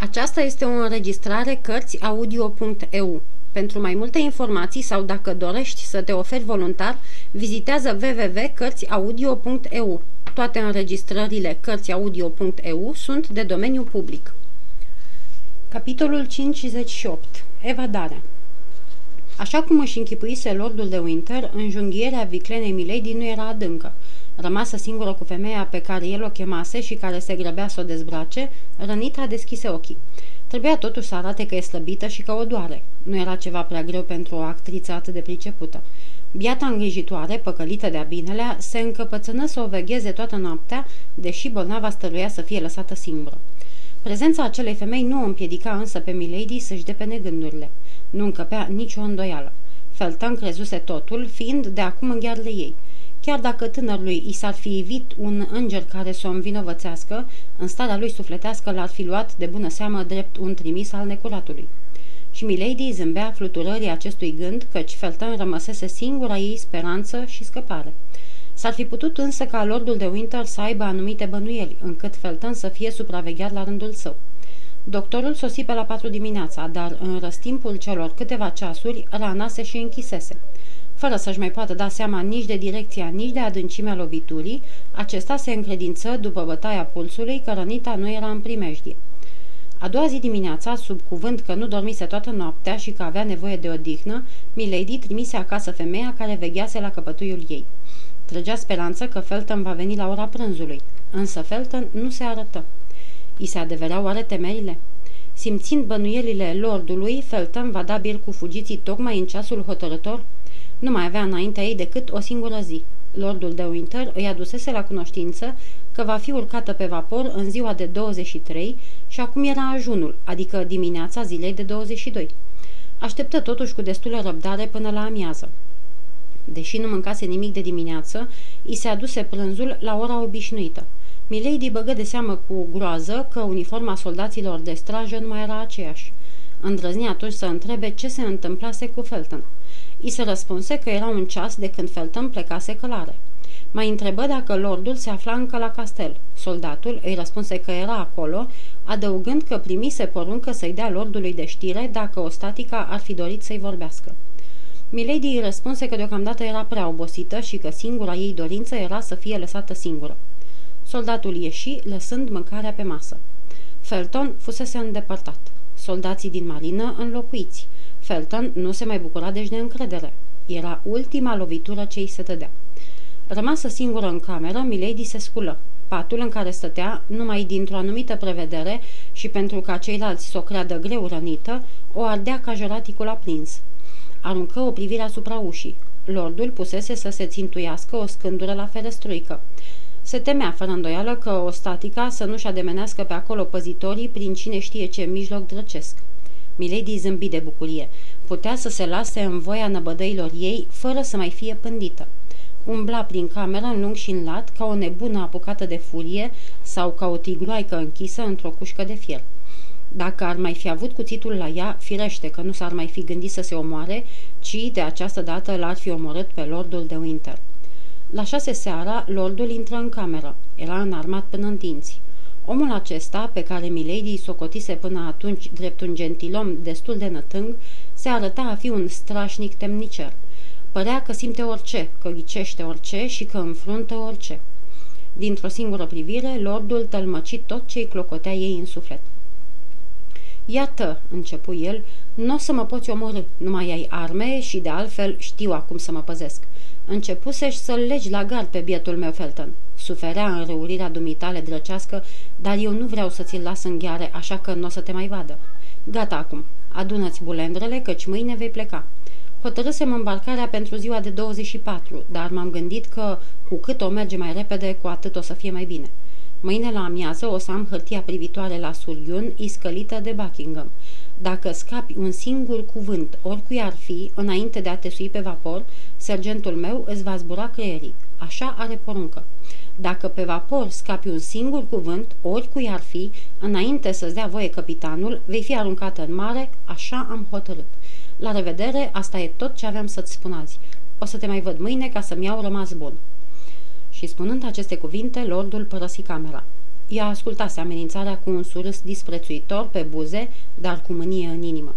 Aceasta este o înregistrare Cărțiaudio.eu. Pentru mai multe informații sau dacă dorești să te oferi voluntar, vizitează www.cărțiaudio.eu. Toate înregistrările Cărțiaudio.eu sunt de domeniu public. Capitolul 58. Evadarea Așa cum își închipuise Lordul de Winter, înjunghierea viclenei Milady nu era adâncă. Rămasă singură cu femeia pe care el o chemase și care se grăbea să o dezbrace, rănita deschise ochii. Trebuia totuși să arate că e slăbită și că o doare. Nu era ceva prea greu pentru o actriță atât de pricepută. Biata îngrijitoare, păcălită de-a binelea, se încăpățână să o vegheze toată noaptea, deși bolnava stăruia să fie lăsată singură. Prezența acelei femei nu o împiedica însă pe Milady să-și depene gândurile. Nu încăpea nicio îndoială. Felton crezuse totul, fiind de acum în ghearele ei – Chiar dacă tânărului i s-ar fi evit un înger care să o învinovățească, în starea lui sufletească l-ar fi luat de bună seamă drept un trimis al necuratului. Și Milady zâmbea fluturării acestui gând, căci Felton rămăsese singura ei speranță și scăpare. S-ar fi putut însă ca Lordul de Winter să aibă anumite bănuieli, încât Felton să fie supravegheat la rândul său. Doctorul sosi pe la patru dimineața, dar în răstimpul celor câteva ceasuri, rana se și închisese. Fără să-și mai poată da seama nici de direcția, nici de adâncimea loviturii, acesta se încredință după bătaia pulsului că rănita nu era în primejdie. A doua zi dimineața, sub cuvânt că nu dormise toată noaptea și că avea nevoie de odihnă, Milady trimise acasă femeia care veghease la căpătuiul ei. Trăgea speranță că Felton va veni la ora prânzului, însă Felton nu se arătă. I se adevereau oare temerile? Simțind bănuielile lordului, Felton va da bir cu fugiții tocmai în ceasul hotărător? Nu mai avea înaintea ei decât o singură zi. Lordul de Winter îi adusese la cunoștință că va fi urcată pe vapor în ziua de 23 și acum era ajunul, adică dimineața zilei de 22. Așteptă totuși cu destulă răbdare până la amiază. Deși nu mâncase nimic de dimineață, i se aduse prânzul la ora obișnuită. Milady băgă de seamă cu groază că uniforma soldaților de strajă nu mai era aceeași. Îndrăzni atunci să întrebe ce se întâmplase cu Felton. I se răspunse că era un ceas de când Felton plecase călare. Mai întrebă dacă lordul se afla încă la castel. Soldatul îi răspunse că era acolo, adăugând că primise poruncă să-i dea lordului de știre dacă o statica ar fi dorit să-i vorbească. Milady îi răspunse că deocamdată era prea obosită și că singura ei dorință era să fie lăsată singură. Soldatul ieși, lăsând mâncarea pe masă. Felton fusese îndepărtat. Soldații din marină înlocuiți – Felton nu se mai bucura deci de încredere. Era ultima lovitură ce îi se dădea. Rămasă singură în cameră, Milady se sculă. Patul în care stătea, numai dintr-o anumită prevedere și pentru ca ceilalți să o creadă greu rănită, o ardea ca jelaticul aprins. Aruncă o privire asupra ușii. Lordul pusese să se țintuiască o scândură la ferestruică. Se temea, fără îndoială, că o statica să nu-și ademenească pe acolo păzitorii prin cine știe ce mijloc drăcesc. Milady zâmbi de bucurie. Putea să se lase în voia năbădăilor ei, fără să mai fie pândită. Umbla prin cameră în lung și în lat, ca o nebună apucată de furie sau ca o tigroaică închisă într-o cușcă de fier. Dacă ar mai fi avut cuțitul la ea, firește că nu s-ar mai fi gândit să se omoare, ci de această dată l-ar fi omorât pe lordul de Winter. La șase seara, lordul intră în cameră. Era înarmat până în dinți. Omul acesta, pe care Milady socotise până atunci drept un gentilom destul de nătâng, se arăta a fi un strașnic temnicer. Părea că simte orice, că ghicește orice și că înfruntă orice. Dintr-o singură privire, lordul tălmăci tot ce-i clocotea ei în suflet. Iată, începu el, nu o să mă poți omorâ, nu mai ai arme și de altfel știu acum să mă păzesc. Începusești să-l legi la gard pe bietul meu, Felton. Suferea în răurirea dumitale drăcească, dar eu nu vreau să ți-l las în gheare, așa că nu o să te mai vadă. Gata acum, adună-ți bulendrele, căci mâine vei pleca. Hotărâsem îmbarcarea pentru ziua de 24, dar m-am gândit că cu cât o merge mai repede, cu atât o să fie mai bine. Mâine la amiază o să am hârtia privitoare la Suriun, iscălită de Buckingham. Dacă scapi un singur cuvânt, oricui ar fi, înainte de a te sui pe vapor, sergentul meu îți va zbura creierii. Așa are poruncă. Dacă pe vapor scapi un singur cuvânt, oricui ar fi, înainte să-ți dea voie capitanul, vei fi aruncată în mare, așa am hotărât. La revedere, asta e tot ce aveam să-ți spun azi. O să te mai văd mâine ca să-mi iau rămas bun. Și spunând aceste cuvinte, lordul părăsi camera. Ea ascultase amenințarea cu un surâs disprețuitor pe buze, dar cu mânie în inimă.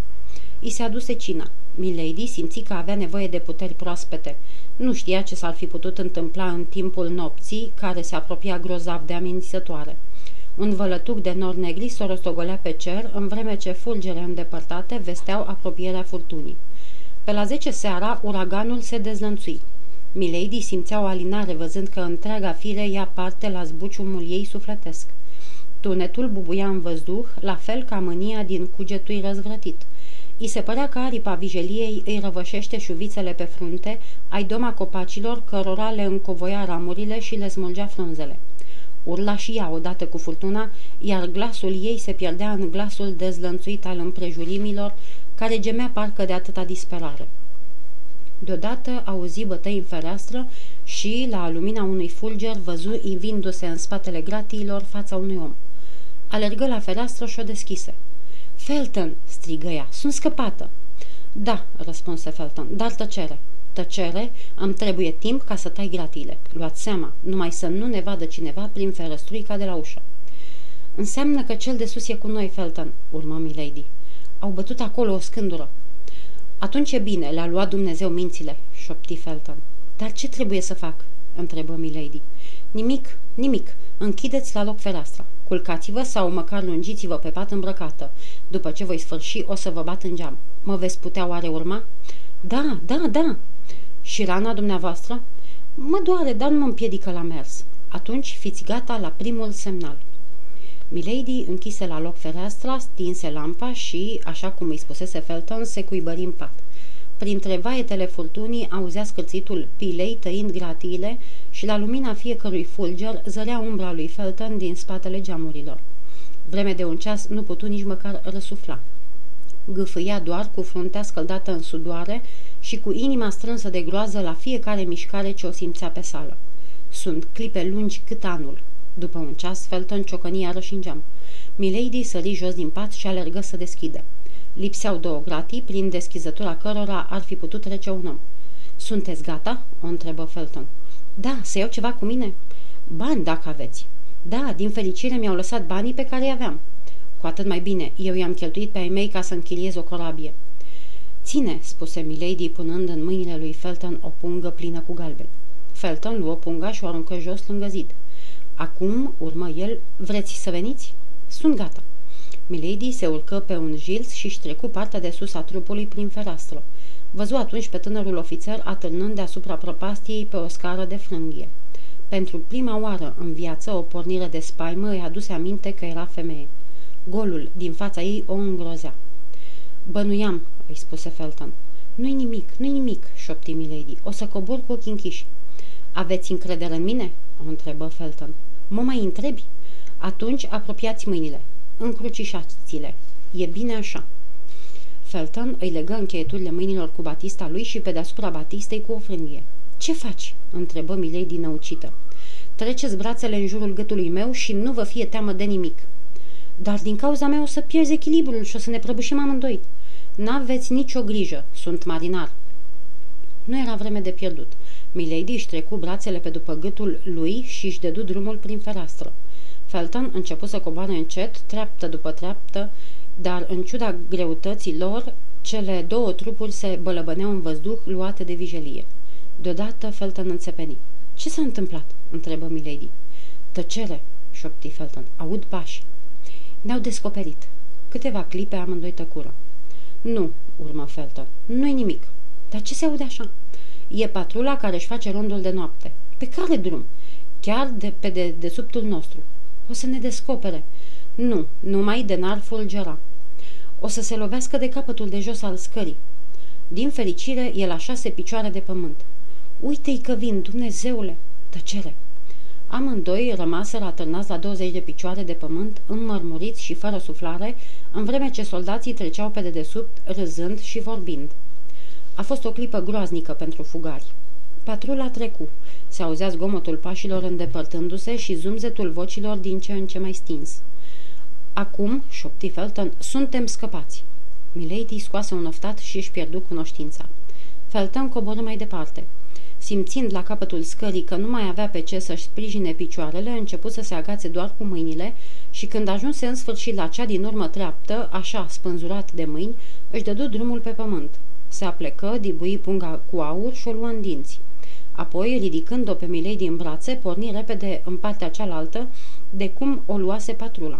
I se aduse cina. Milady simți că avea nevoie de puteri proaspete. Nu știa ce s-ar fi putut întâmpla în timpul nopții, care se apropia grozav de amenințătoare. Un vălătuc de nor negri s-o rostogolea pe cer, în vreme ce fulgere îndepărtate vesteau apropierea furtunii. Pe la zece seara, uraganul se dezlănțui. Milady simțea o alinare văzând că întreaga fire ia parte la zbuciumul ei sufletesc. Tunetul bubuia în văzduh, la fel ca mânia din cugetui răzvrătit. I se părea că aripa vijeliei îi răvășește șuvițele pe frunte, ai doma copacilor cărora le încovoia ramurile și le smulgea frunzele. Urla și ea odată cu furtuna, iar glasul ei se pierdea în glasul dezlănțuit al împrejurimilor, care gemea parcă de atâta disperare. Deodată auzi bătăi în fereastră și, la lumina unui fulger, văzu invindu-se în spatele gratiilor fața unui om. Alergă la fereastră și o deschise. Felton!" strigă ea. Sunt scăpată!" Da," răspunse Felton, dar tăcere." Tăcere, îmi trebuie timp ca să tai gratiile. Luați seama, numai să nu ne vadă cineva prin ferăstruica de la ușă. Înseamnă că cel de sus e cu noi, Felton, urmă Milady. Au bătut acolo o scândură. Atunci e bine, le-a luat Dumnezeu mințile, șopti Felton. Dar ce trebuie să fac? întrebă Milady. Nimic, nimic. Închideți la loc fereastra. Culcați-vă sau măcar lungiți-vă pe pat îmbrăcată. După ce voi sfârși, o să vă bat în geam. Mă veți putea oare urma? Da, da, da. Și rana dumneavoastră? Mă doare, dar nu mă împiedică la mers. Atunci fiți gata la primul semnal. Milady închise la loc fereastra, stinse lampa și, așa cum îi spusese Felton, se cuibări în pat. Printre vaetele furtunii auzea scârțitul pilei tăind gratiile și la lumina fiecărui fulger zărea umbra lui Felton din spatele geamurilor. Vreme de un ceas nu putu nici măcar răsufla. Gâfâia doar cu fruntea scăldată în sudoare și cu inima strânsă de groază la fiecare mișcare ce o simțea pe sală. Sunt clipe lungi cât anul, după un ceas, Felton ciocăni iarăși în geam. Milady sări jos din pat și alergă să deschidă. Lipseau două gratii, prin deschizătura cărora ar fi putut trece un om. Sunteți gata?" o întrebă Felton. Da, să iau ceva cu mine?" Bani, dacă aveți." Da, din fericire mi-au lăsat banii pe care îi aveam." Cu atât mai bine, eu i-am cheltuit pe ai mei ca să închiliez o corabie." Ține," spuse Milady, punând în mâinile lui Felton o pungă plină cu galben. Felton luă punga și o aruncă jos lângă zid. Acum, urmă el, vreți să veniți? Sunt gata. Milady se urcă pe un jils și-și trecu partea de sus a trupului prin fereastră. Văzu atunci pe tânărul ofițer atârnând deasupra prăpastiei pe o scară de frânghie. Pentru prima oară în viață, o pornire de spaimă îi aduse aminte că era femeie. Golul din fața ei o îngrozea. Bănuiam, îi spuse Felton. Nu-i nimic, nu-i nimic, șopti Milady. O să cobor cu ochii închiși. Aveți încredere în mine?" o întrebă Felton. Mă mai întrebi? Atunci apropiați mâinile. Încrucișați-le. E bine așa." Felton îi legă încheieturile mâinilor cu batista lui și pe deasupra batistei cu o frânghie. Ce faci?" întrebă Milady năucită. Treceți brațele în jurul gâtului meu și nu vă fie teamă de nimic." Dar din cauza mea o să pierzi echilibrul și o să ne prăbușim amândoi." N-aveți nicio grijă, sunt marinar." Nu era vreme de pierdut. Milady își trecu brațele pe după gâtul lui și își dedu drumul prin fereastră. Felton început să coboare încet, treaptă după treaptă, dar în ciuda greutății lor, cele două trupuri se bălăbăneau în văzduh luate de vijelie. Deodată Felton înțepeni. Ce s-a întâmplat?" întrebă Milady. Tăcere!" șopti Felton. Aud pași." Ne-au descoperit. Câteva clipe amândoi tăcură. Nu," urmă Felton. Nu-i nimic. Dar ce se aude așa?" E patrula care își face rondul de noapte. Pe care drum? Chiar de pe de, desubtul nostru. O să ne descopere. Nu, numai de n-ar fulgera. O să se lovească de capătul de jos al scării. Din fericire, e la șase picioare de pământ. Uite-i că vin, Dumnezeule! Tăcere! Amândoi rămaseră atârnați la 20 de picioare de pământ, înmărmuriți și fără suflare, în vreme ce soldații treceau pe dedesubt, râzând și vorbind. A fost o clipă groaznică pentru fugari. Patrula trecu. Se auzea zgomotul pașilor îndepărtându-se și zumzetul vocilor din ce în ce mai stins. Acum, șopti Felton, suntem scăpați. Milady scoase un oftat și își pierdu cunoștința. Felton coboră mai departe. Simțind la capătul scării că nu mai avea pe ce să-și sprijine picioarele, început să se agațe doar cu mâinile și când ajunse în sfârșit la cea din urmă treaptă, așa spânzurat de mâini, își dădu drumul pe pământ. Se aplecă, dibui punga cu aur și o luă în dinți. Apoi, ridicând-o pe Milei din brațe, porni repede în partea cealaltă, de cum o luase patrula.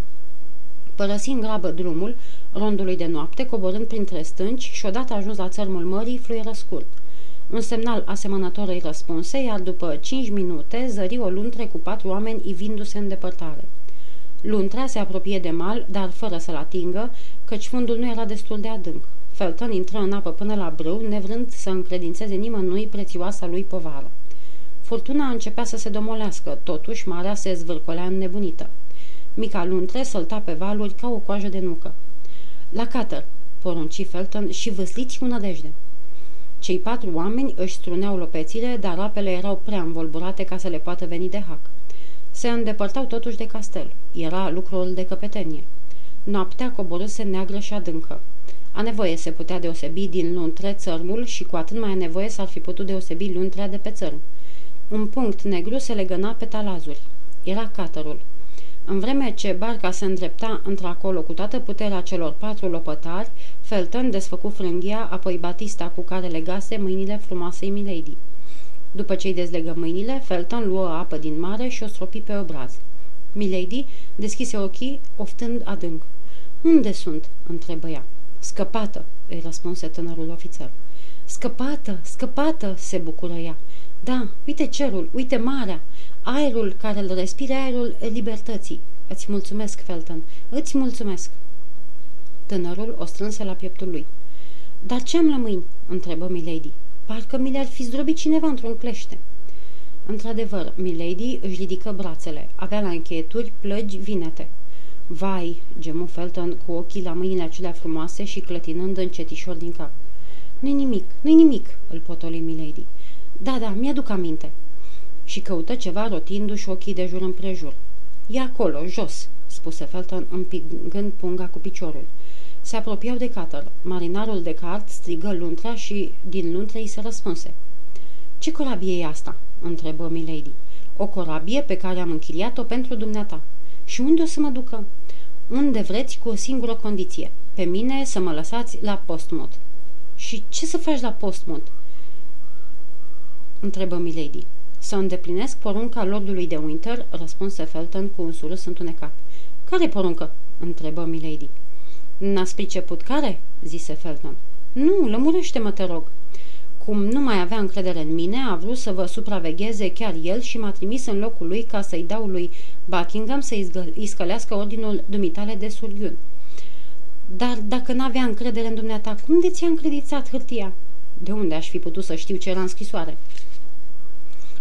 Părăsi în grabă drumul rondului de noapte, coborând printre stânci și odată ajuns la țărmul mării, fluieră scurt. Un semnal asemănător îi răspunse, iar după cinci minute zări o luntre cu patru oameni ivindu-se în depărtare. Luntrea se apropie de mal, dar fără să-l atingă, căci fundul nu era destul de adânc. Felton intră în apă până la brâu, nevrând să încredințeze nimănui prețioasa lui povară. Furtuna începea să se domolească, totuși marea se zvârcolea înnebunită. Mica luntre sălta pe valuri ca o coajă de nucă. La cater, porunci Felton și văsliți cu nădejde. Cei patru oameni își struneau lopețile, dar apele erau prea învolburate ca să le poată veni de hac. Se îndepărtau totuși de castel. Era lucrul de căpetenie. Noaptea coborâse neagră și adâncă. A nevoie se putea deosebi din luntre țărmul și cu atât mai a nevoie s-ar fi putut deosebi luntrea de pe țărm. Un punct negru se legăna pe talazuri. Era catărul. În vreme ce barca se îndrepta într-acolo cu toată puterea celor patru lopătari, Felton desfăcu frânghia, apoi Batista cu care legase mâinile frumoasei Milady. După ce îi dezlegă mâinile, Felton luă apă din mare și o stropi pe obraz. Milady deschise ochii, oftând adânc. Unde sunt?" întrebă ea. Scăpată," îi răspunse tânărul ofițer. Scăpată, scăpată!" se bucură ea. Da, uite cerul, uite marea, aerul care îl respire, aerul libertății. Îți mulțumesc, Felton, îți mulțumesc!" Tânărul o strânse la pieptul lui. Dar ce am la mâini?" întrebă Milady. Parcă mi le-ar fi zdrobit cineva într-un clește." Într-adevăr, Milady își ridică brațele. Avea la încheieturi plăgi vinete. Vai, gemu Felton cu ochii la mâinile acelea frumoase și clătinând încetișor din cap. Nu-i nimic, nu-i nimic, îl potoli Milady. Da, da, mi-aduc aminte. Și căută ceva rotindu-și ochii de jur împrejur. E acolo, jos, spuse Felton împingând punga cu piciorul. Se apropiau de Cater. Marinarul de cart strigă luntra și din luntre îi se răspunse. Ce corabie e asta?" întrebă Milady. O corabie pe care am închiriat-o pentru dumneata. Și unde o să mă ducă?" Unde vreți, cu o singură condiție. Pe mine să mă lăsați la postmod." Și ce să faci la postmod?" întrebă Milady. Să îndeplinesc porunca lordului de Winter, răspunse Felton cu un surâs întunecat. Care poruncă?" întrebă Milady. N-ați priceput care?" zise Felton. Nu, lămurește-mă, te rog." Cum nu mai avea încredere în mine, a vrut să vă supravegheze chiar el și m-a trimis în locul lui ca să-i dau lui Buckingham să-i scălească ordinul dumitale de surghiun. Dar dacă n-avea încredere în dumneata, cum de ți-a încredițat hârtia? De unde aș fi putut să știu ce era în scrisoare?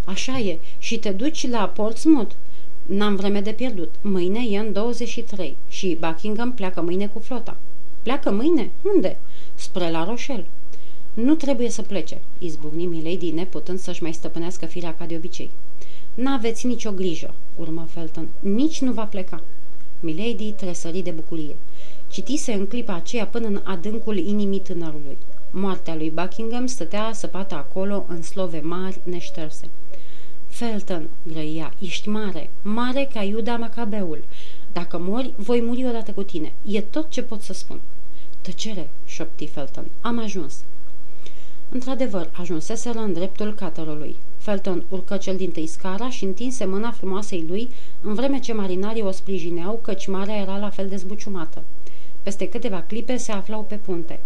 Așa e, și te duci la Portsmouth. N-am vreme de pierdut. Mâine e în 23 și Buckingham pleacă mâine cu flota. Pleacă mâine? Unde? Spre la Rochelle. Nu trebuie să plece, izbucni Milady, neputând să-și mai stăpânească firea ca de obicei. N-aveți nicio grijă, urmă Felton. Nici nu va pleca. Milady tresări de bucurie. Citise în clipa aceea până în adâncul inimii tânărului. Moartea lui Buckingham stătea săpată acolo în slove mari neșterse. Felton, grăia, ești mare, mare ca Iuda Macabeul. Dacă mori, voi muri odată cu tine. E tot ce pot să spun. Tăcere, șopti Felton. Am ajuns. Într-adevăr, ajunseseră în dreptul caterului. Felton urcă cel din tâi scara și întinse mâna frumoasei lui, în vreme ce marinarii o sprijineau, căci marea era la fel de zbuciumată. Peste câteva clipe se aflau pe punte.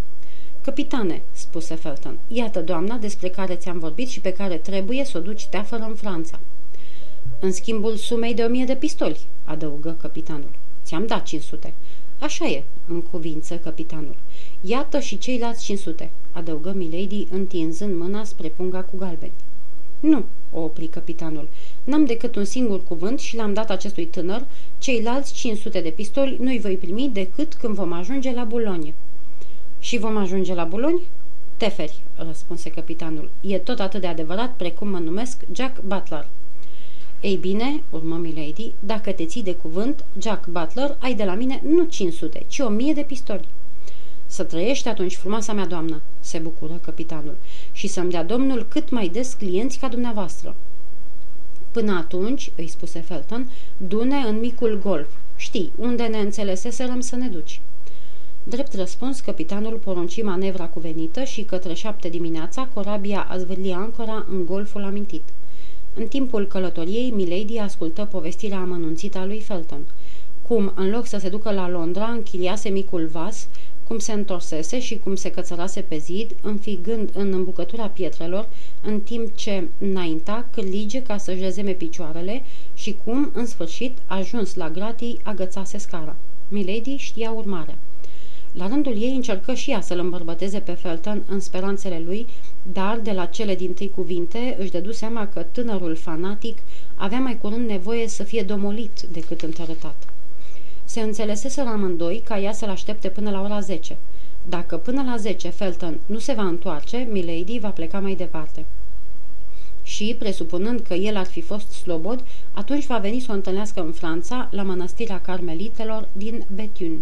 Capitane, spuse Felton, iată doamna despre care ți-am vorbit și pe care trebuie să o duci teafără în Franța. În schimbul sumei de o mie de pistoli, adăugă capitanul. Ți-am dat 500. Așa e, în cuvință capitanul. Iată și ceilalți 500, adăugă Milady întinzând mâna spre punga cu galbeni. Nu, o opri capitanul. N-am decât un singur cuvânt și l-am dat acestui tânăr. Ceilalți 500 de pistoli nu-i voi primi decât când vom ajunge la Boulogne. Și vom ajunge la Buloni? Teferi, răspunse capitanul. E tot atât de adevărat precum mă numesc Jack Butler. Ei bine, urmă Milady, dacă te ții de cuvânt, Jack Butler, ai de la mine nu 500, ci 1000 de pistoli. Să trăiești atunci, frumoasa mea doamnă, se bucură capitanul, și să-mi dea domnul cât mai des clienți ca dumneavoastră. Până atunci, îi spuse Felton, dune în micul golf. Știi, unde ne înțeleseserăm să ne duci. Drept răspuns, capitanul porunci manevra cuvenită și către șapte dimineața corabia a zvârli ancora în golful amintit. În timpul călătoriei, Milady ascultă povestirea amănunțită a lui Felton. Cum, în loc să se ducă la Londra, închiliase micul vas, cum se întorsese și cum se cățărase pe zid, înfigând în îmbucătura pietrelor, în timp ce înainta cârlige ca să-și rezeme picioarele și cum, în sfârșit, ajuns la gratii, agățase scara. Milady știa urmarea. La rândul ei încercă și ea să-l îmbărbăteze pe Felton în speranțele lui, dar de la cele din tâi cuvinte își dădu seama că tânărul fanatic avea mai curând nevoie să fie domolit decât întărătat. Se înțeleseseră amândoi ca ea să-l aștepte până la ora 10. Dacă până la 10 Felton nu se va întoarce, Milady va pleca mai departe. Și, presupunând că el ar fi fost slobod, atunci va veni să o întâlnească în Franța, la mănăstirea carmelitelor din Bethune.